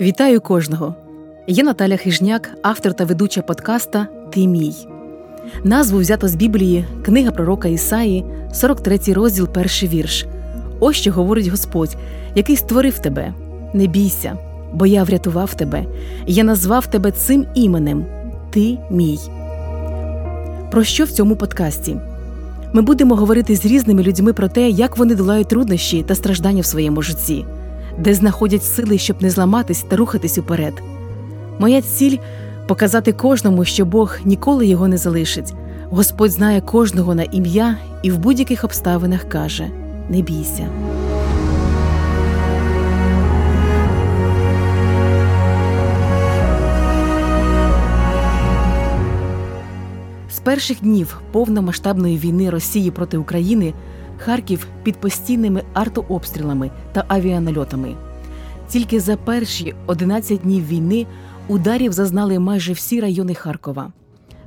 Вітаю кожного! Я Наталя Хижняк, автор та ведуча подкаста Ти мій. Назву взято з Біблії, книга пророка Ісаї, 43 розділ, перший вірш. Ось що говорить Господь, який створив тебе. Не бійся, бо я врятував тебе, я назвав тебе цим іменем Ти мій. Про що в цьому подкасті? Ми будемо говорити з різними людьми про те, як вони долають труднощі та страждання в своєму житті, де знаходять сили, щоб не зламатись та рухатись уперед. Моя ціль показати кожному, що Бог ніколи його не залишить. Господь знає кожного на ім'я і в будь-яких обставинах каже: не бійся. З перших днів повномасштабної війни Росії проти України Харків під постійними артообстрілами та авіанальотами. Тільки за перші 11 днів війни ударів зазнали майже всі райони Харкова.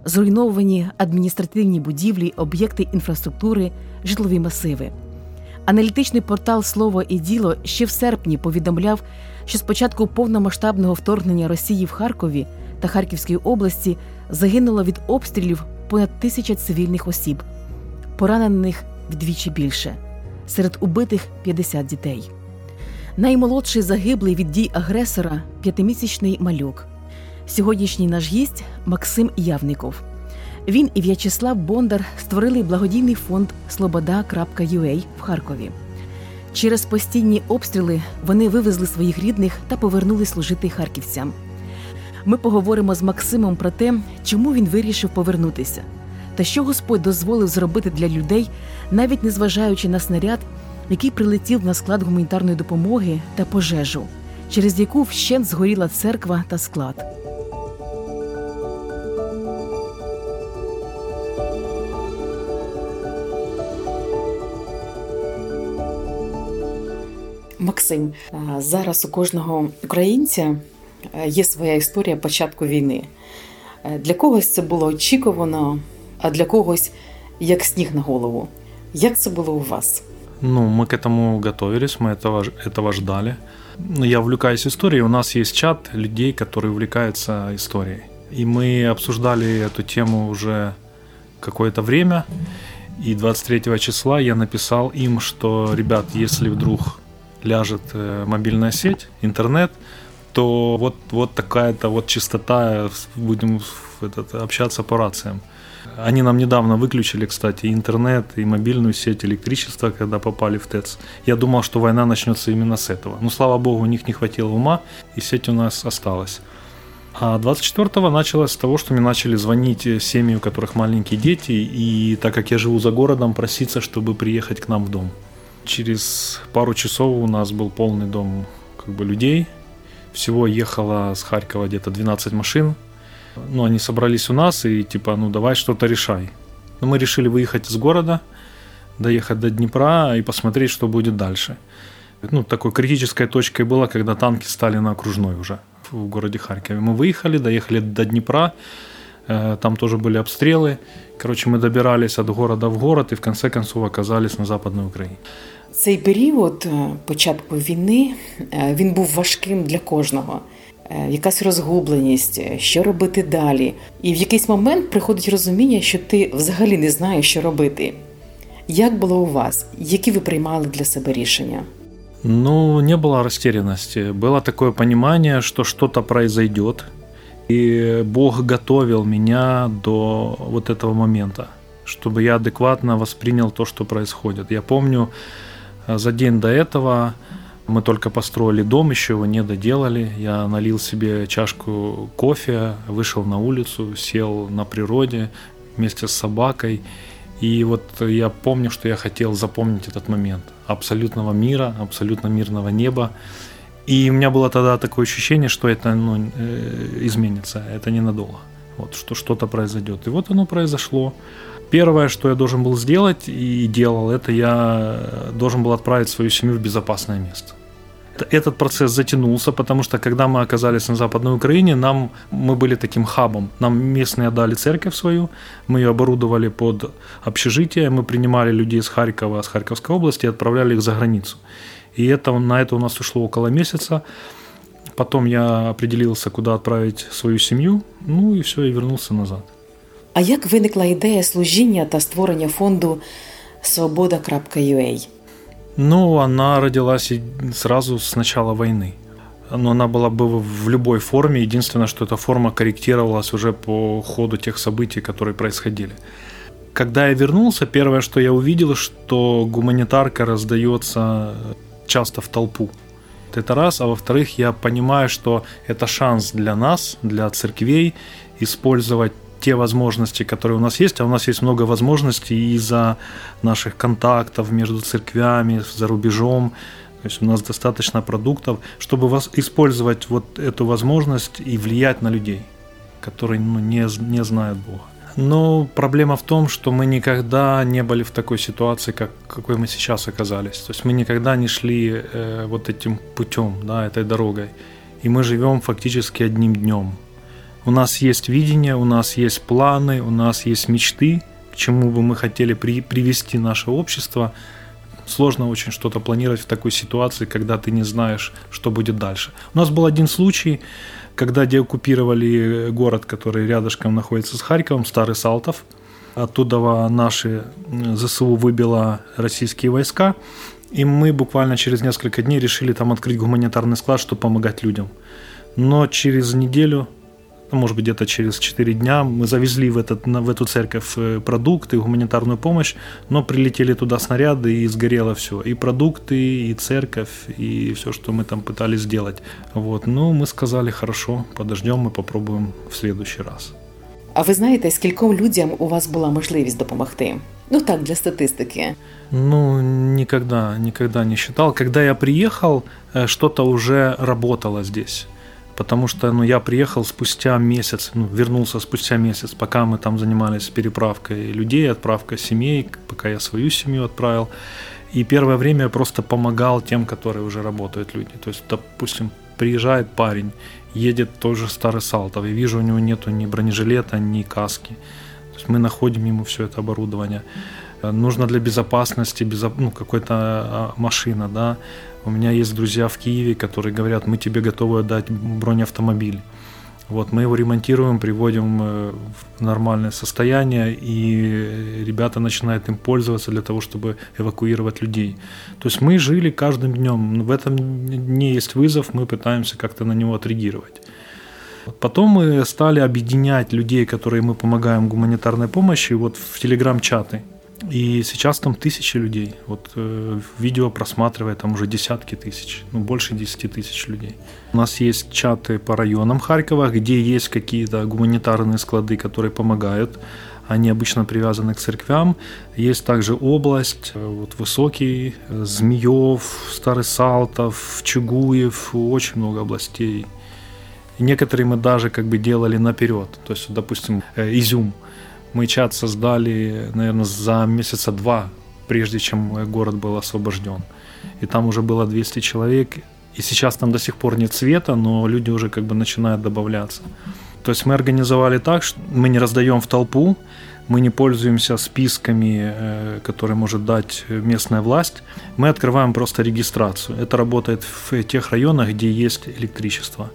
Зруйновані адміністративні будівлі, об'єкти інфраструктури, житлові масиви. Аналітичний портал Слово і діло ще в серпні повідомляв, що з початку повномасштабного вторгнення Росії в Харкові та Харківській області загинуло від обстрілів понад тисяча цивільних осіб, поранених вдвічі більше, серед убитих 50 дітей. Наймолодший загиблий від дій агресора п'ятимісячний малюк. Сьогоднішній наш гість Максим Явников. Він і В'ячеслав Бондар створили благодійний фонд Слобода.ua в Харкові. Через постійні обстріли вони вивезли своїх рідних та повернули служити харківцям. Ми поговоримо з Максимом про те, чому він вирішив повернутися, та що Господь дозволив зробити для людей, навіть незважаючи на снаряд, який прилетів на склад гуманітарної допомоги та пожежу, через яку вщент згоріла церква та склад. Максим, зараз у кожного українця є своя історія початку війни. Для когось це було очікувано, а для когось як сніг на голову. Як це було у вас? Ну, мы к этому готовились, мы этого, этого ждали. Я увлекаюсь историей, у нас есть чат людей, которые увлекаются историей. И мы обсуждали эту тему уже какое-то время. И 23 числа я написал им, что, ребят, если вдруг ляжет э, мобильная сеть, интернет, то вот, вот такая-то вот частота, будем этот, общаться по рациям. Они нам недавно выключили, кстати, интернет и мобильную сеть, электричество, когда попали в ТЭЦ. Я думал, что война начнется именно с этого. Но, слава богу, у них не хватило ума, и сеть у нас осталась. А 24-го началось с того, что мне начали звонить семьи, у которых маленькие дети, и так как я живу за городом, проситься, чтобы приехать к нам в дом. Через пару часов у нас был полный дом как бы, людей. Всего ехало с Харькова где-то 12 машин Ну, они собрались у нас и типа, ну давай что-то решай. Но мы решили выехать из города, доехать до Днепра и посмотреть, что будет дальше. Ну, такой критической точкой было, когда танки стали на окружной уже в городе Харькове. Мы выехали, доехали до Днепра, э, там тоже были обстрелы. Короче, мы добирались от города в город и в конце концов оказались на Западной Украине. Цей період початку війни він був важким для кожного. Якась розгубленість, що робити далі. І в якийсь момент приходить розуміння, що ти взагалі не знаєш, що робити. Як було у вас? Які ви приймали для себе рішення? Ну, не было растерянности. Было такое понимание, что что-то произойдет. И Бог готовил меня до вот этого момента, чтобы я адекватно воспринял то, что происходит. Я помню, за день до этого мы только построили дом, еще его не доделали. Я налил себе чашку кофе, вышел на улицу, сел на природе вместе с собакой. И вот я помню, что я хотел запомнить этот момент абсолютного мира, абсолютно мирного неба. И у меня было тогда такое ощущение, что это ну, изменится, это ненадолго. Вот, что что-то произойдет. И вот оно произошло. Первое, что я должен был сделать и делал, это я должен был отправить свою семью в безопасное место. Этот процесс затянулся, потому что когда мы оказались на Западной Украине, нам, мы были таким хабом. Нам местные отдали церковь свою, мы ее оборудовали под общежитие, мы принимали людей с Харькова, с Харьковской области и отправляли их за границу. И это, на это у нас ушло около месяца. Потом я определился, куда отправить свою семью, ну и все, и вернулся назад. А як виникла ідея служіння та створення фонду Свобода.ua? Ну, она родилась сразу с начала войны. Но она была бы в любой форме. Единственное, что эта форма корректировалась уже по ходу тех событий, которые происходили. Когда я вернулся, первое, что я увидел, что гуманитарка раздается часто в толпу. Это раз. А во-вторых, я понимаю, что это шанс для нас, для церквей, использовать те возможности, которые у нас есть, а у нас есть много возможностей из-за наших контактов между церквями, за рубежом. То есть у нас достаточно продуктов, чтобы вас использовать вот эту возможность и влиять на людей, которые ну, не, не знают Бога. Но проблема в том, что мы никогда не были в такой ситуации, как какой мы сейчас оказались. То есть мы никогда не шли э, вот этим путем, да, этой дорогой. И мы живем фактически одним днем. У нас есть видение, у нас есть планы, у нас есть мечты, к чему бы мы хотели при, привести наше общество. Сложно очень что-то планировать в такой ситуации, когда ты не знаешь, что будет дальше. У нас был один случай, когда деоккупировали город, который рядышком находится с Харьковом, Старый Салтов. Оттуда наши ЗСУ выбило российские войска, и мы буквально через несколько дней решили там открыть гуманитарный склад, чтобы помогать людям. Но через неделю может быть, где-то через 4 дня мы завезли в, этот, в эту церковь э, продукты, гуманитарную помощь, но прилетели туда снаряды и сгорело все. И продукты, и церковь, и все, что мы там пытались сделать. Вот. Ну, мы сказали, хорошо, подождем, мы попробуем в следующий раз. А ви знаєте, скільком людям у вас була можливість допомогти? Ну так, для статистики. Ну, никогда, никогда не считал. Когда я приехал, э, что-то уже работало здесь потому что ну, я приехал спустя месяц, ну, вернулся спустя месяц, пока мы там занимались переправкой людей, отправкой семей, пока я свою семью отправил. И первое время я просто помогал тем, которые уже работают люди. То есть, допустим, приезжает парень, едет тоже старый Салтов, и вижу, у него нету ни бронежилета, ни каски. То есть мы находим ему все это оборудование. Нужно для безопасности безо... ну, какой-то а, машина, да, у меня есть друзья в Киеве, которые говорят, мы тебе готовы отдать бронеавтомобиль. Вот, мы его ремонтируем, приводим э, в нормальное состояние, и ребята начинают им пользоваться для того, чтобы эвакуировать людей. То есть мы жили каждым днем. В этом дне есть вызов, мы пытаемся как-то на него отреагировать. Потом мы стали объединять людей, которые мы помогаем гуманитарной помощи, вот в телеграм-чаты. И сейчас там тысячи людей. Вот э, видео просматривает там уже десятки тысяч, ну больше десяти тысяч людей. У нас есть чаты по районам Харькова, где есть какие-то гуманитарные склады, которые помогают. Они обычно привязаны к церквям. Есть также область, э, вот Высокий, э, Змеев, Старый Салтов, Чугуев, очень много областей. И некоторые мы даже как бы делали наперед. То есть, допустим, э, Изюм – мы чат создали, наверное, за месяца два, прежде чем город был освобожден. И там уже было 200 человек. И сейчас там до сих пор нет света, но люди уже как бы начинают добавляться. То есть мы организовали так, что мы не раздаем в толпу, мы не пользуемся списками, э, которые может дать местная власть. Мы открываем просто регистрацию. Это работает в тех районах, где есть электричество.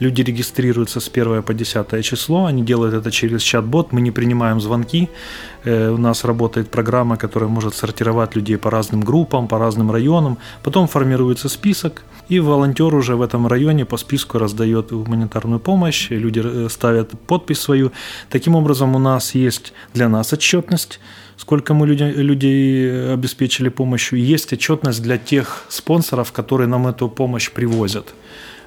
Люди регистрируются с 1 по 10 число, они делают это через чат-бот, мы не принимаем звонки. Э, у нас работает программа, которая может сортировать людей по разным группам, по разным районам. Потом формируется список, и волонтер уже в этом районе по списку раздает гуманитарную помощь, люди э, ставят подпись свою. Таким образом, у нас есть для нас отчетность, сколько мы людей, людей обеспечили помощью, есть отчетность для тех спонсоров, которые нам эту помощь привозят.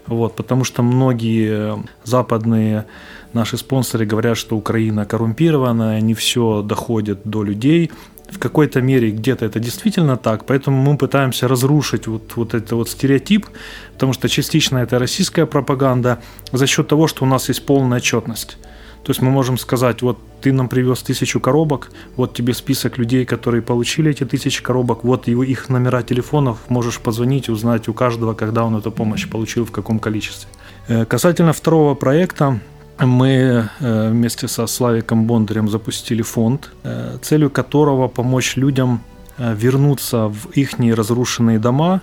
Вот, потому что многие западные наши спонсоры говорят, что Украина коррумпированная, не все доходит до людей. В какой-то мере где-то это действительно так, поэтому мы пытаемся разрушить вот, вот этот вот стереотип, потому что частично это российская пропаганда за счет того, что у нас есть полная отчетность. То есть мы можем сказать, вот ты нам привез тысячу коробок, вот тебе список людей, которые получили эти тысячи коробок, вот их номера телефонов, можешь позвонить и узнать у каждого, когда он эту помощь получил, в каком количестве. Э, касательно второго проекта, мы э, вместе со Славиком Бондарем запустили фонд, э, целью которого помочь людям вернуться в их разрушенные дома,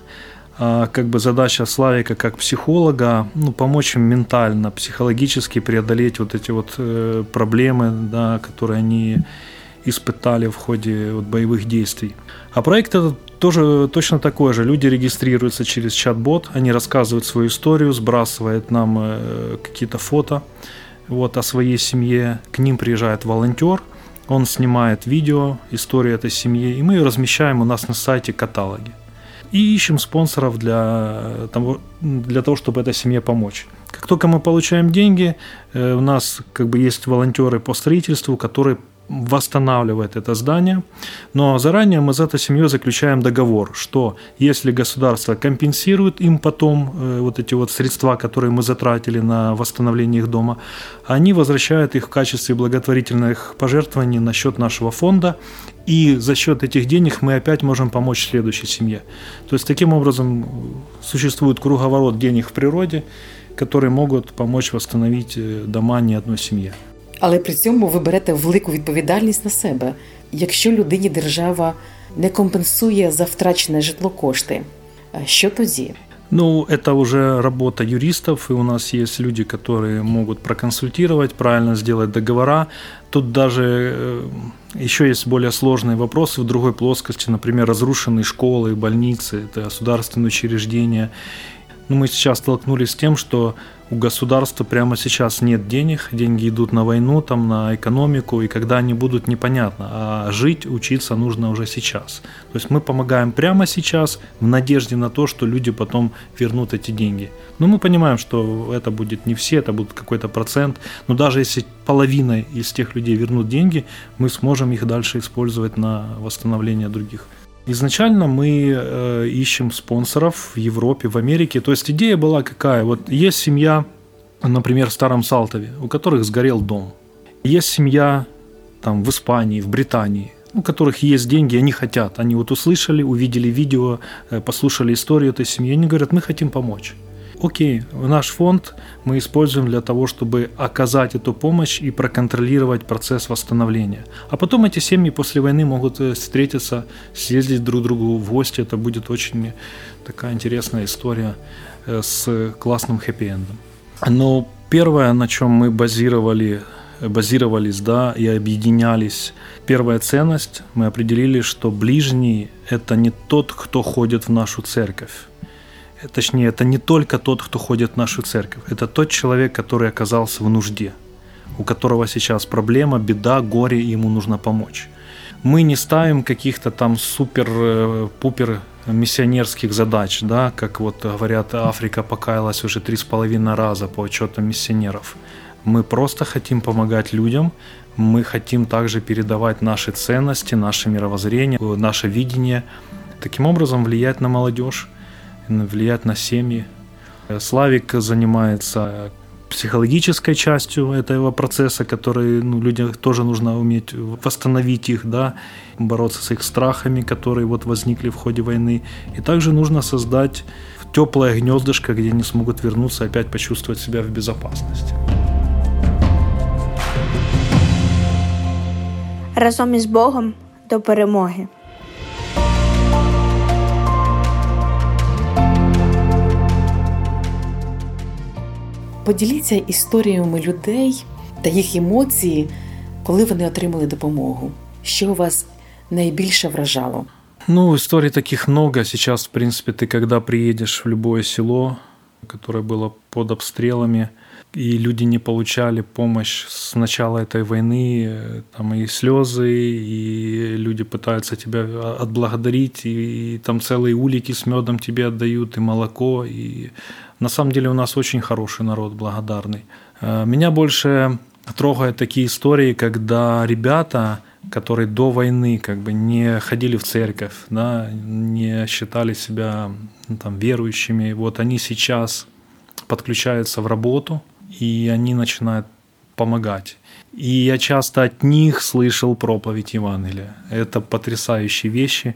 как бы задача Славика как психолога, ну, помочь им ментально, психологически преодолеть вот эти вот э, проблемы, да, которые они испытали в ходе вот, боевых действий. А проект этот тоже точно такой же. Люди регистрируются через чат-бот, они рассказывают свою историю, сбрасывают нам э, какие-то фото вот, о своей семье. К ним приезжает волонтер, он снимает видео, историю этой семьи, и мы ее размещаем у нас на сайте каталоге. И ищем спонсоров для того, для того, чтобы этой семье помочь. Как только мы получаем деньги, э, у нас как бы есть волонтеры по строительству, которые восстанавливает это здание, но заранее мы с этой семьей заключаем договор, что если государство компенсирует им потом э, вот эти вот средства, которые мы затратили на восстановление их дома, они возвращают их в качестве благотворительных пожертвований на счет нашего фонда, и за счет этих денег мы опять можем помочь следующей семье. То есть таким образом существует круговорот денег в природе, которые могут помочь восстановить э, дома не одной семье. Але при цьому ви берете велику відповідальність на себе. Якщо людині держава не компенсує за втрачене житло кошти, що тоді? Ну, это уже работа юристов, и у нас есть люди, которые могут проконсультировать, правильно сделать договора. Тут даже э, еще есть более сложные вопросы в другой плоскости, например, разрушенные школы, больницы, это государственные учреждения. Но мы сейчас столкнулись с тем, что у государства прямо сейчас нет денег, деньги идут на войну, там, на экономику, и когда они будут, непонятно. А жить, учиться нужно уже сейчас. То есть мы помогаем прямо сейчас в надежде на то, что люди потом вернут эти деньги. Но мы понимаем, что это будет не все, это будет какой-то процент. Но даже если половина из тех людей вернут деньги, мы сможем их дальше использовать на восстановление других. Изначально мы э, ищем спонсоров в Европе, в Америке. То есть идея была какая? Вот есть семья, например, в Старом Салтове, у которых сгорел дом. Есть семья там в Испании, в Британии, у которых есть деньги, они хотят. Они вот услышали, увидели видео, э, послушали историю этой семьи, они говорят, мы хотим помочь окей, наш фонд мы используем для того, чтобы оказать эту помощь и проконтролировать процесс восстановления. А потом эти семьи после войны могут э, встретиться, съездить друг к другу в гости. Это будет очень такая интересная история э, с классным хэппи-эндом. Но первое, на чем мы базировали базировались, да, и объединялись. Первая ценность, мы определили, что ближний – это не тот, кто ходит в нашу церковь точнее, это не только тот, кто ходит в нашу церковь, это тот человек, который оказался в нужде, у которого сейчас проблема, беда, горе, и ему нужно помочь. Мы не ставим каких-то там супер-пупер э, миссионерских задач, да, как вот говорят, Африка покаялась уже три с половиной раза по отчетам миссионеров. Мы просто хотим помогать людям, мы хотим также передавать наши ценности, наше мировоззрение, наше видение, таким образом влиять на молодежь влиять на семьи. Славик занимается психологической частью этого процесса, который ну, людям тоже нужно уметь восстановить их, да, бороться с их страхами, которые вот возникли в ходе войны. И также нужно создать теплое гнездышко, где они смогут вернуться опять почувствовать себя в безопасности. Разом із Богом до перемоги. Поділіться історіями людей та їх емоції, коли вони отримали допомогу. Що вас найбільше вражало? Ну, историй таких много. Сейчас, в принципе, ты когда приедешь в любое село, которое было под обстрелами, и люди не получали помощь с начала этой войны, там и слезы, и люди пытаются тебя отблагодарить, и, и там целые улики с медом тебе отдают, и молоко, и на самом деле у нас очень хороший народ, благодарный. Э, меня больше трогают такие истории, когда ребята, которые до войны как бы не ходили в церковь, да, не считали себя ну, там, верующими, вот они сейчас подключаются в работу, и они начинают помогать. И я часто от них слышал проповедь Евангелия. Это потрясающие вещи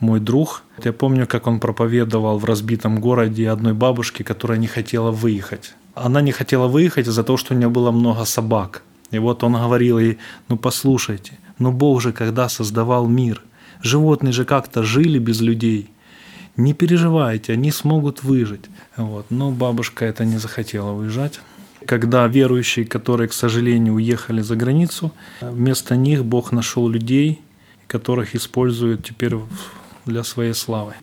мой друг. Я помню, как он проповедовал в разбитом городе одной бабушке, которая не хотела выехать. Она не хотела выехать из-за того, что у нее было много собак. И вот он говорил ей, ну послушайте, ну Бог же когда создавал мир, животные же как-то жили без людей. не переживайте, они смогут выжить. Вот. Но бабушка это не захотела уезжать. Когда верующие, которые, к сожалению, уехали за границу, вместо них Бог нашел людей, которых использует теперь для своєї слави.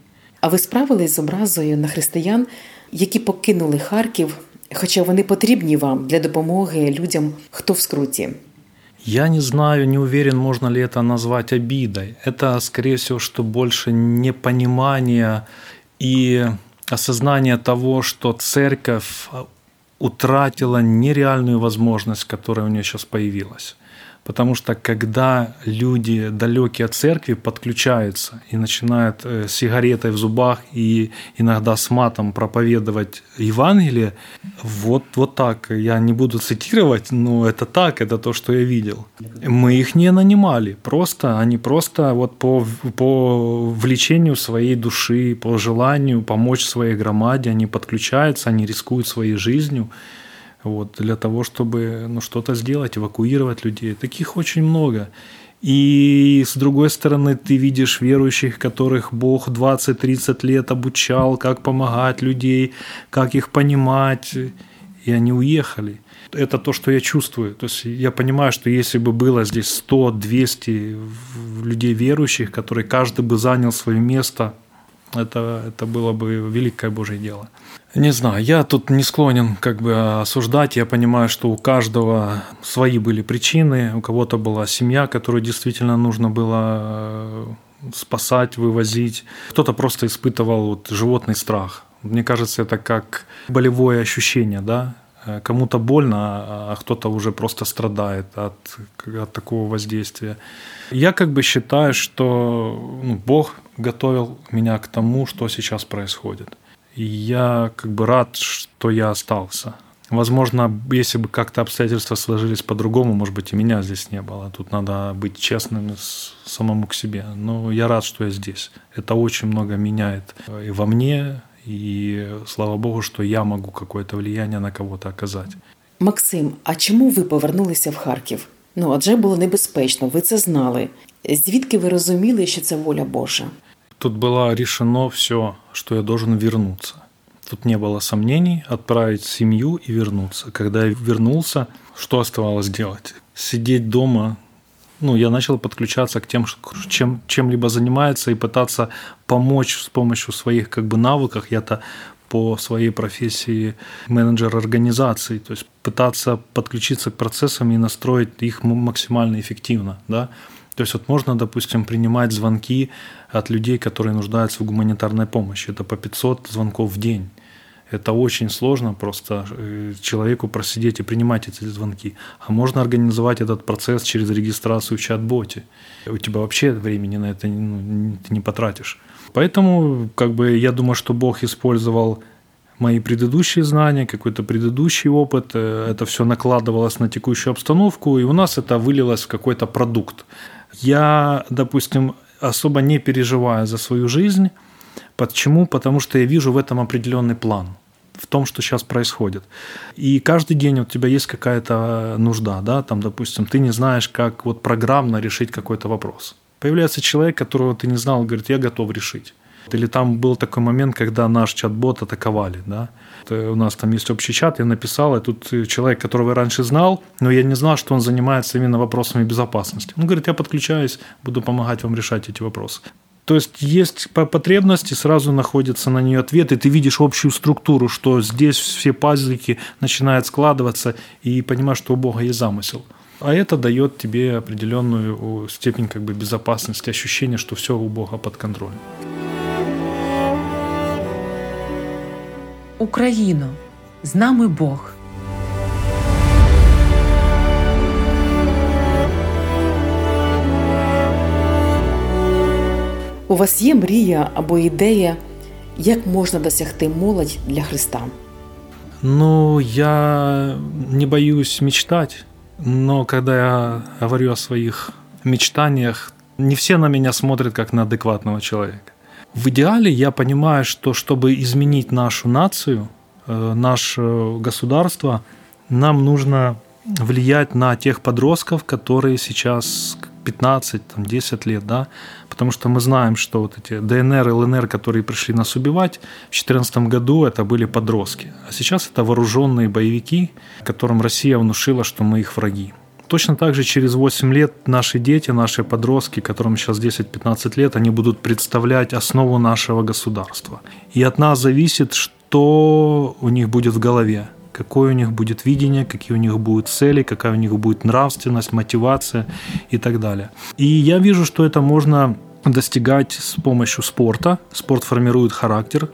А ви справились з образою на християн, які покинули Харків, хоча вони потрібні вам для допомоги людям, хто в скруті? Я не знаю, не уверен, можно ли это назвать обидой. Это, скорее всего, что больше непонимание и осознание того, что церковь утратила нереальную возможность, которая у нее сейчас появилась. Потому что когда люди далекие от церкви подключаются и начинают э, с сигаретой в зубах и иногда с матом проповедовать Евангелие, вот, вот так, я не буду цитировать, но это так, это то, что я видел. Мы их не нанимали, просто они просто вот по, по влечению своей души, по желанию помочь своей громаде, они подключаются, они рискуют своей жизнью вот, для того, чтобы ну, что-то сделать, эвакуировать людей. Таких очень много. И с другой стороны, ты видишь верующих, которых Бог 20-30 лет обучал, как помогать людей, как их понимать, и они уехали. Это то, что я чувствую. То есть я понимаю, что если бы было здесь 100-200 людей верующих, которые каждый бы занял свое место, это, это было бы великое Божье дело. Не знаю, я тут не склонен как бы осуждать. Я понимаю, что у каждого свои были причины. У кого-то была семья, которую действительно нужно было э, спасать, вывозить. Кто-то просто испытывал вот животный страх. Мне кажется, это как болевое ощущение, да? Э, кому-то больно, а кто-то уже просто страдает от, от такого воздействия. Я как бы считаю, что ну, Бог готовил меня к тому, что сейчас происходит. И я как бы рад, что я остался. Возможно, если бы как-то обстоятельства сложились по-другому, может быть, и меня здесь не было. Тут надо быть честным самому к себе. Но я рад, что я здесь. Это очень много меняет и во мне, и слава Богу, что я могу какое-то влияние на кого-то оказать. Максим, а чому ви повернулися в Харків? Ну адже було небезпечно, ви це знали. Звідки ви розуміли, що це воля Божа? Тут было решено все, что я должен вернуться. Тут не было сомнений отправить семью и вернуться. Когда я вернулся, что оставалось делать? Сидеть дома. Ну, я начал подключаться к тем, чем, чем-либо занимается и пытаться помочь с помощью своих как бы навыков. Я-то по своей профессии менеджер организации, то есть пытаться подключиться к процессам и настроить их максимально эффективно, да, то есть вот можно, допустим, принимать звонки от людей, которые нуждаются в гуманитарной помощи. Это по 500 звонков в день. Это очень сложно просто э, человеку просидеть и принимать эти звонки. А можно организовать этот процесс через регистрацию в чат-боте. У тебя вообще времени на это ну, ты не потратишь. Поэтому как бы, я думаю, что Бог использовал мои предыдущие знания, какой-то предыдущий опыт. Э, это все накладывалось на текущую обстановку, и у нас это вылилось в какой-то продукт. Я, допустим, особо не переживаю за свою жизнь. Почему? Потому что я вижу в этом определенный план в том, что сейчас происходит. И каждый день у тебя есть какая-то нужда, да, там, допустим, ты не знаешь, как вот программно решить какой-то вопрос. Появляется человек, которого ты не знал, говорит, я готов решить. Или там был такой момент, когда наш чат-бот атаковали, да. У нас там есть общий чат, я написал, и тут человек, которого я раньше знал, но я не знал, что он занимается именно вопросами безопасности. Он говорит, я подключаюсь, буду помогать вам решать эти вопросы. То есть есть потребности, сразу находится на нее ответ, и ты видишь общую структуру, что здесь все пазлики начинают складываться, и понимаешь, что у Бога есть замысел. А это дает тебе определенную степень как бы безопасности, ощущение, что все у Бога под контролем. Україно, з нами Бог. У вас є мрія або ідея, як можна досягти молодь для Христа? Ну, я не боюсь мечтать, но когда я говорю о своих мечтаниях, не все на меня смотрят как на адекватного человека. В идеале я понимаю, что чтобы изменить нашу нацию, э, наше государство, нам нужно влиять на тех подростков, которые сейчас 15, там, 10 лет, да, потому что мы знаем, что вот эти ДНР ЛНР, которые пришли нас убивать, в 2014 году это были подростки, а сейчас это вооруженные боевики, которым Россия внушила, что мы их враги. Точно так же через 8 лет наши дети, наши подростки, которым сейчас 10-15 лет, они будут представлять основу нашего государства. И от нас зависит, что у них будет в голове, какое у них будет видение, какие у них будут цели, какая у них будет нравственность, мотивация и так далее. И я вижу, что это можно достигать с помощью спорта. Спорт формирует характер,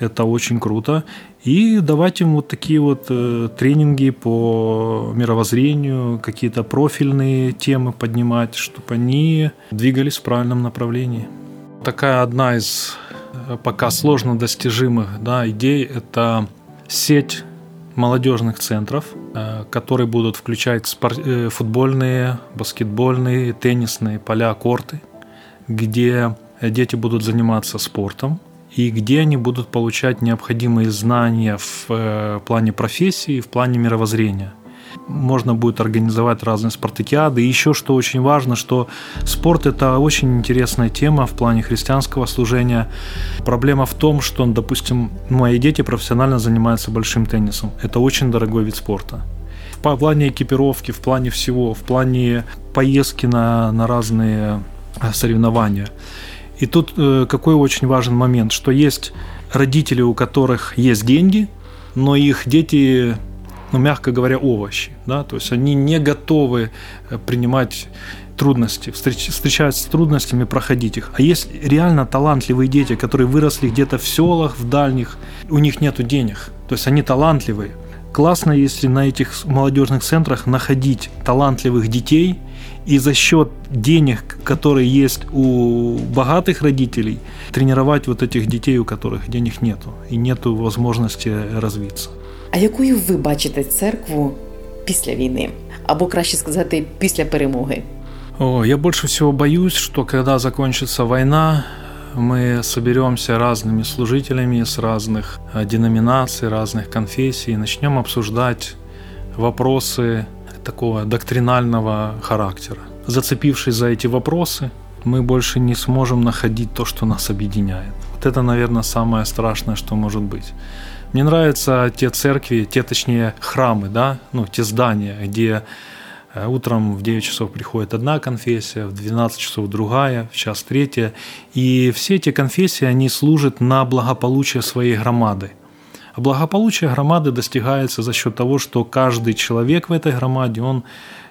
это очень круто. И давать им вот такие вот э, тренинги по мировоззрению, какие-то профильные темы поднимать, чтобы они двигались в правильном направлении. Такая одна из э, пока сложно достижимых да, идей – это сеть молодежных центров, э, которые будут включать спор- футбольные, баскетбольные, теннисные поля, корты, где дети будут заниматься спортом, и где они будут получать необходимые знания в э, плане профессии, в плане мировоззрения. Можно будет организовать разные спартакиады. И еще что очень важно, что спорт – это очень интересная тема в плане христианского служения. Проблема в том, что, допустим, мои дети профессионально занимаются большим теннисом. Это очень дорогой вид спорта. В плане экипировки, в плане всего, в плане поездки на, на разные э, соревнования. И тут э, какой очень важен момент, что есть родители, у которых есть деньги, но их дети, ну, мягко говоря, овощи. Да? То есть они не готовы э, принимать трудности, встреч, встречаются с трудностями, проходить их. А есть реально талантливые дети, которые выросли где-то в селах, в дальних, у них нет денег. То есть они талантливые. Классно, если на этих молодежных центрах находить талантливых детей и за счет денег, которые есть у богатых родителей, тренировать вот этих детей, у которых денег нету, и нету возможности развиться. А якою ви бачите церкву після війни? Або краще сказати, після перемоги? О, я больше всего боюсь, что когда закончится война, мы соберемся разными служителями с разных деноминаций, разных конфессий и начнем обсуждать вопросы такого доктринального характера. Зацепившись за эти вопросы, мы больше не сможем находить то, что нас объединяет. Вот это, наверное, самое страшное, что может быть. Мне нравятся те церкви, те, точнее, храмы, да, ну, те здания, где э, утром в 9 часов приходит одна конфессия, в 12 часов другая, в час третья. И все эти конфессии, они служат на благополучие своей громады – благополучие громады достигается за счет того, что каждый человек в этой громаде, он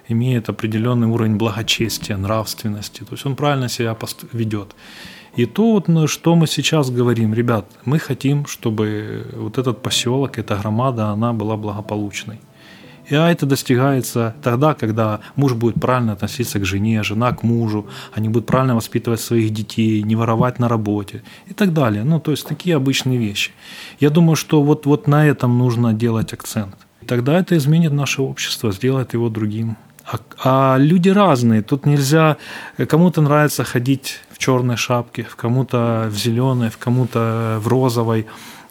имеет определенный уровень благочестия, нравственности, то есть он правильно себя ведет. И то, вот, ну, что мы сейчас говорим, ребят, мы хотим, чтобы вот этот поселок, эта громада, она была благополучной. И а это достигается тогда, когда муж будет правильно относиться к жене, жена к мужу, они будут правильно воспитывать своих детей, не воровать на работе и так далее. Ну, то есть такие обычные вещи. Я думаю, что вот, вот на этом нужно делать акцент. Тогда это изменит наше общество, сделает его другим. А, а люди разные. Тут нельзя... Кому-то нравится ходить в черной шапке, кому-то в зеленой, в кому-то в розовой.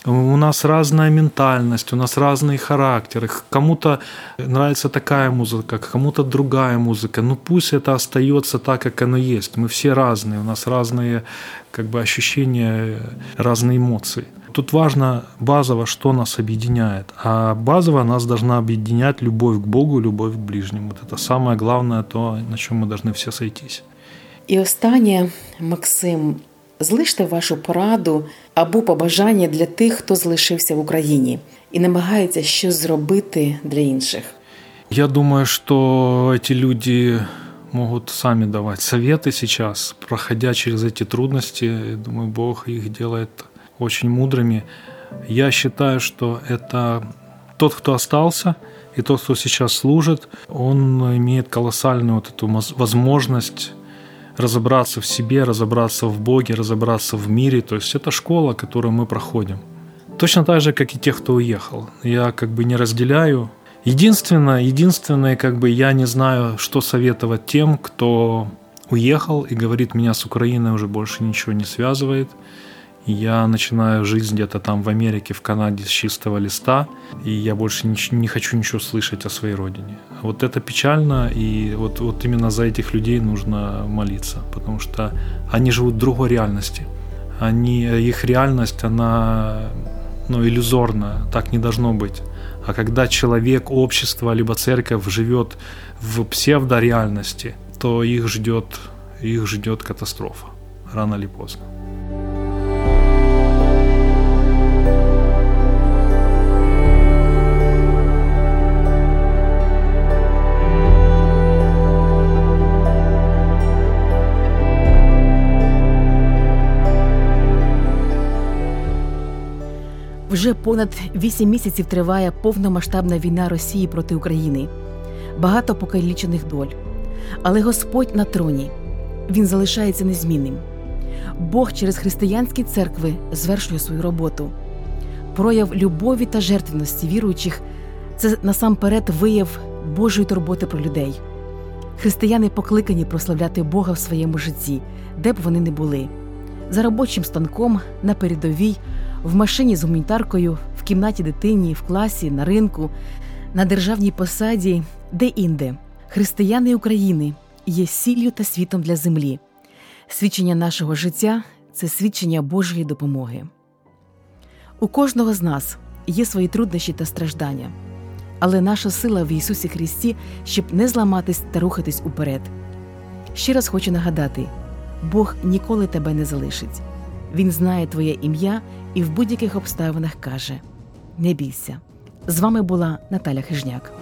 У нас разная ментальность, у нас разные характеры. Кому-то нравится такая музыка, кому-то другая музыка. Ну пусть это остается так, как оно есть. Мы все разные, у нас разные как бы, ощущения, разные эмоции. Тут важно базово, что нас объединяет. А базово нас должна объединять любовь к Богу, любовь к ближнему. Вот это самое главное, то, на чем мы должны все сойтись. І останнє, Максим, Злиште вашу пораду або побажання для тих, хто залишився в Україні і намагається щось зробити для інших. Я думаю, что эти люди могут сами давать советы сейчас, проходя через эти трудности. Я думаю, Бог их делает очень мудрыми. Я считаю, что это тот, кто остался, и тот, кто сейчас служит, он имеет колоссальную вот эту возможность разобраться в себе, разобраться в Боге, разобраться в мире. То есть это школа, которую мы проходим. Точно так же, как и тех, кто уехал. Я как бы не разделяю. Единственное, единственное, как бы я не знаю, что советовать тем, кто уехал и говорит, меня с Украиной уже больше ничего не связывает. Я начинаю жизнь где-то там в Америке, в Канаде с чистого листа, и я больше не, не хочу ничего слышать о своей родине. Вот это печально, и вот, вот именно за этих людей нужно молиться, потому что они живут в другой реальности. Они, их реальность, она ну, иллюзорна, так не должно быть. А когда человек, общество, либо церковь живет в псевдореальности, то их ждет, их ждет катастрофа рано или поздно. Вже понад вісім місяців триває повномасштабна війна Росії проти України, багато покалічених доль. Але Господь на троні він залишається незмінним. Бог через християнські церкви звершує свою роботу. Прояв любові та жертвеності віруючих це насамперед вияв Божої турботи про людей. Християни покликані прославляти Бога в своєму житті, де б вони не були, за робочим станком, на передовій, в машині з гуманітаркою, в кімнаті дитині, в класі, на ринку, на державній посаді, де-інде. Християни України є сіллю та світом для землі. Свідчення нашого життя це свідчення Божої допомоги. У кожного з нас є свої труднощі та страждання, але наша сила в Ісусі Христі, щоб не зламатись та рухатись уперед. Ще раз хочу нагадати: Бог ніколи тебе не залишить. Він знає твоє ім'я і в будь-яких обставинах каже: Не бійся. З вами була Наталя Хижняк.